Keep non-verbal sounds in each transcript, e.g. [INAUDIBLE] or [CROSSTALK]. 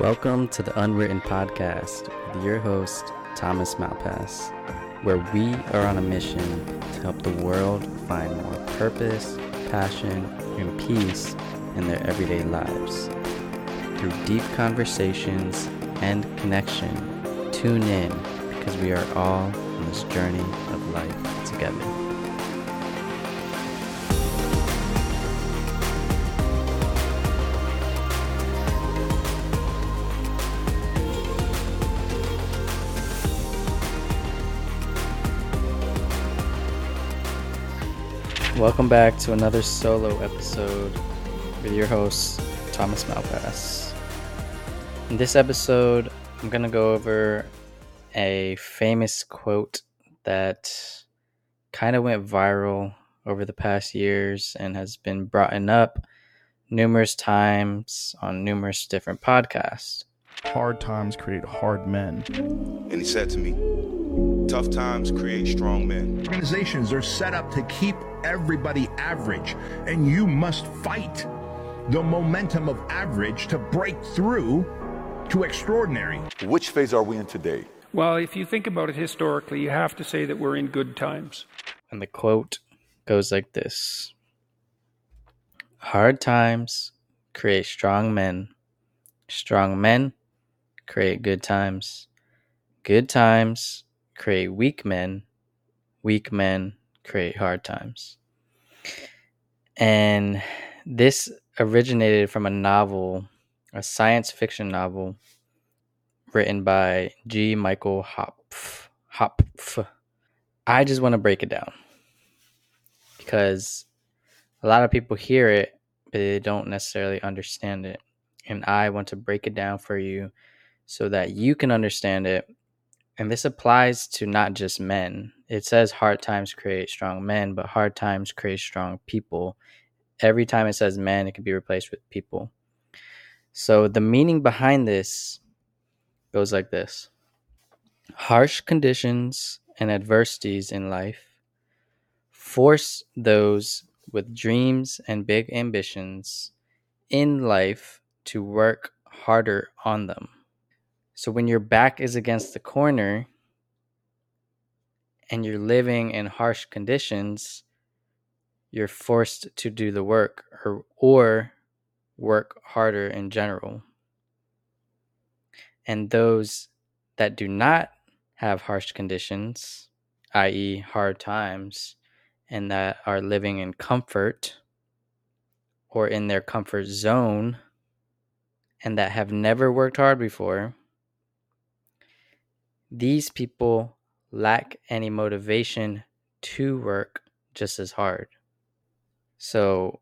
Welcome to the Unwritten Podcast with your host, Thomas Malpass, where we are on a mission to help the world find more purpose, passion, and peace in their everyday lives. Through deep conversations and connection, tune in because we are all on this journey of life together. Welcome back to another solo episode with your host, Thomas Malpass. In this episode, I'm going to go over a famous quote that kind of went viral over the past years and has been brought up numerous times on numerous different podcasts. Hard times create hard men. And he said to me, Tough times create strong men. Organizations are set up to keep everybody average, and you must fight the momentum of average to break through to extraordinary. Which phase are we in today? Well, if you think about it historically, you have to say that we're in good times. And the quote goes like this Hard times create strong men. Strong men create good times. Good times create weak men. Weak men create hard times. And this originated from a novel, a science fiction novel written by G. Michael Hopf. Hopf. I just want to break it down because a lot of people hear it, but they don't necessarily understand it. And I want to break it down for you so that you can understand it. And this applies to not just men. It says hard times create strong men, but hard times create strong people. Every time it says men, it can be replaced with people. So the meaning behind this goes like this Harsh conditions and adversities in life force those with dreams and big ambitions in life to work harder on them. So when your back is against the corner and you're living in harsh conditions, you're forced to do the work or, or work harder in general. And those that do not have harsh conditions, i.e., hard times, and that are living in comfort or in their comfort zone, and that have never worked hard before, these people lack any motivation to work just as hard. So,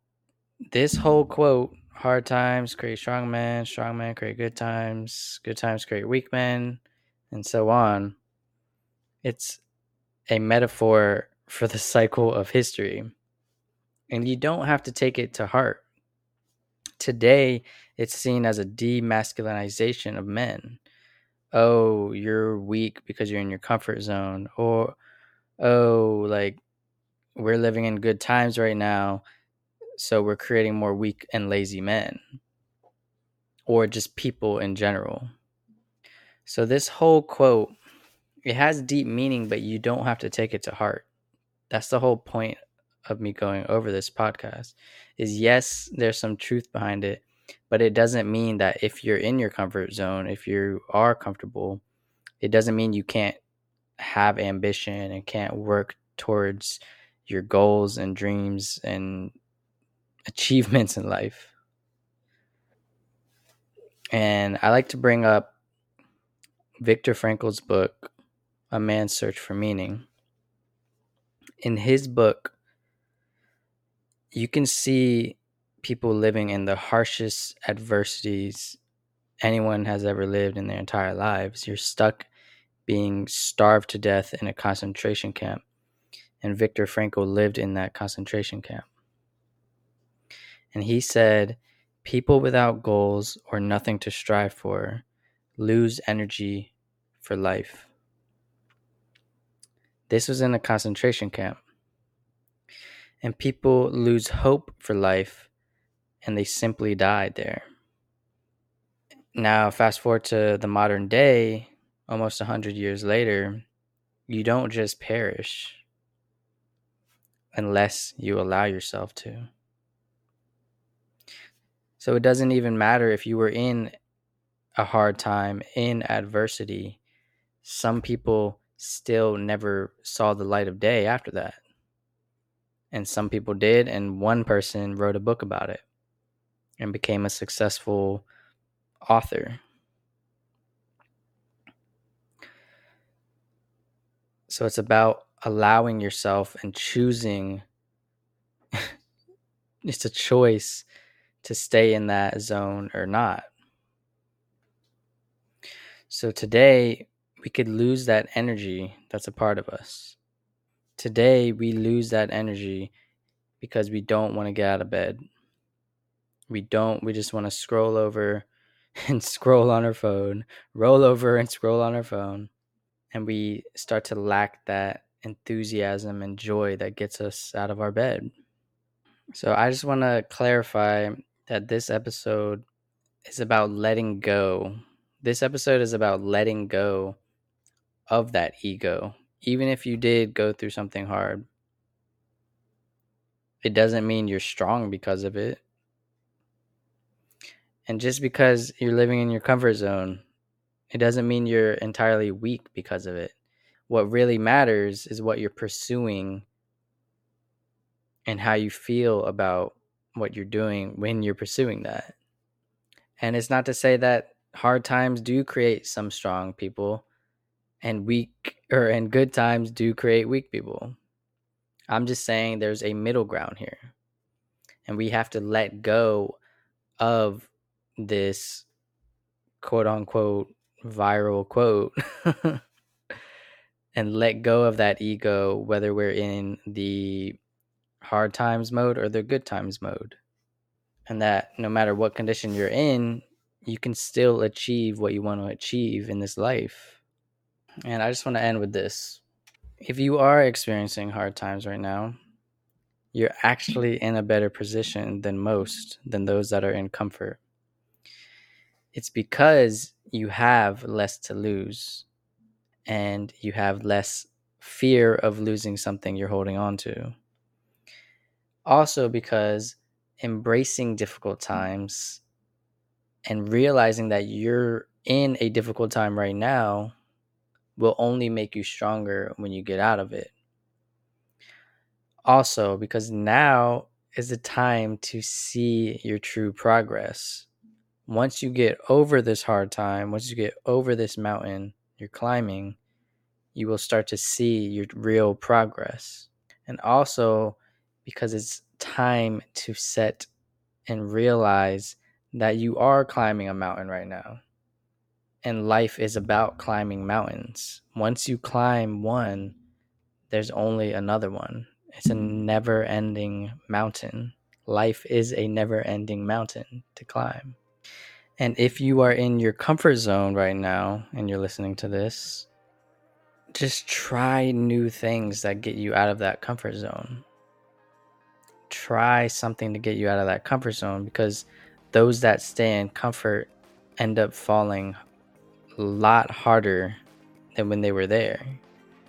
this whole quote hard times create strong men, strong men create good times, good times create weak men, and so on. It's a metaphor for the [LAUGHS] cycle of history. And you don't have to take it to heart. Today, it's seen as a demasculinization of men. Oh, you're weak because you're in your comfort zone. Or, oh, like, we're living in good times right now so we're creating more weak and lazy men or just people in general. So this whole quote it has deep meaning but you don't have to take it to heart. That's the whole point of me going over this podcast. Is yes, there's some truth behind it, but it doesn't mean that if you're in your comfort zone, if you are comfortable, it doesn't mean you can't have ambition and can't work towards your goals and dreams and [LAUGHS] achievements in life. And I like to bring up Viktor Frankl's book, A Man's Search for Meaning. In his book, you can see people living in the harshest adversities anyone has ever lived in their entire lives. You're stuck being starved to death in a concentration camp. And Viktor Frankl lived in that concentration camp. And he said, People without goals or nothing to strive for lose energy for life. This was in a concentration camp. And people lose hope for life and they simply died there. Now, fast forward to the modern day, almost 100 years later, you don't just perish unless you allow yourself to. So it doesn't even matter if you were in a hard time, in adversity. Some people still never saw the light of day after that. And some people did, and one person wrote a book about it and became a successful author. So it's about allowing yourself and choosing. [LAUGHS] it's a choice to stay in that zone or not. So today, we could lose that energy that's a part of us. Today, we lose that energy because we don't want to get out of bed. We don't, we just want to scroll over [LAUGHS] and scroll on our phone, roll over and scroll on our phone. And we start to lack that enthusiasm and joy that gets us out of our bed. So I just want to clarify that this episode is about letting go. This episode is about letting go of that ego. Even if you did go through something hard, it doesn't mean you're strong because of it. And just because you're living in your comfort zone, it doesn't mean you're entirely weak because of it. What really matters is what you're pursuing and how you feel about what you're doing when you're pursuing that. And it's not to say that hard times do create some strong people and weak or and good times do create weak people. I'm just saying there's a middle ground here. And we have to let go of this quote unquote viral quote [LAUGHS] and let go of that ego, whether we're in the hard times mode or the good times mode. And that no matter what condition you're in, you can still achieve what you want to achieve in this life. And I just want to end with this. If you are experiencing hard times right now, you're actually in a better position than most, than those that are in comfort. It's because you have less to lose and you have less fear of losing something you're holding on to. Also, because embracing difficult times and realizing that you're in a difficult time right now will only make you stronger when you get out of it. Also, because now is the time to see your true progress once you get over this hard time, once you get over this mountain you're climbing, you will start to see your real progress. And also because it's time to set and realize that you are climbing a mountain right now. And life is about climbing mountains. Once you climb one, there's only another one. It's a never ending mountain. Life is a never ending mountain to climb. And if you are in your comfort zone right now and you're listening to this, just try new things that get you out of that comfort zone. Try something to get you out of that comfort zone because those that stay in comfort end up falling a lot harder than when they were there.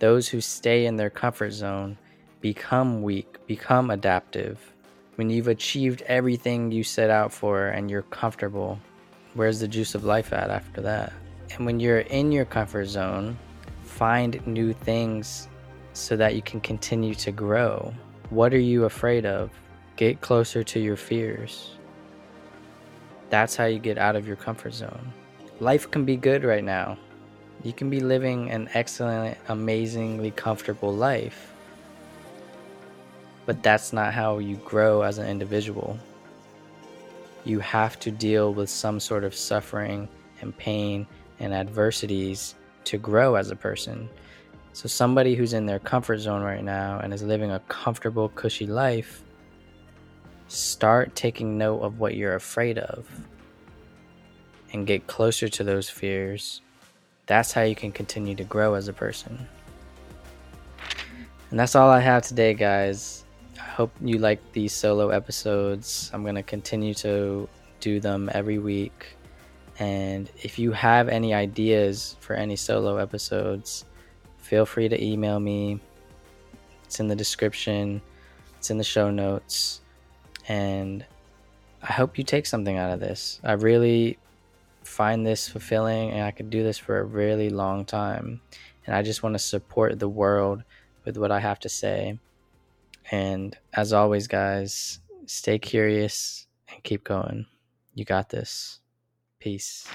Those who stay in their comfort zone become weak, become adaptive. When you've achieved everything you set out for and you're comfortable, where's the juice of life at after that? And when you're in your comfort zone, find new things so that you can continue to grow. What are you afraid of? Get closer to your fears. That's how you get out of your comfort zone. Life can be good right now. You can be living an excellent, amazingly comfortable life. But that's not how you grow as an individual you have to deal with some sort of suffering and pain and adversities to grow as a person. So, somebody who's in their comfort zone right now and is living a comfortable, cushy life, start taking note of what you're afraid of and get closer to those fears. That's how you can continue to grow as a person. And that's all I have today, guys hope you like these solo episodes. I'm going to continue to do them every week. And if you have any ideas for any solo episodes, feel free to email me. It's in the description, it's in the show notes. And I hope you take something out of this. I really find this fulfilling and I could do this for a really long time. And I just want to support the world with what I have to say. And as always, guys, stay curious and keep going. You got this. Peace.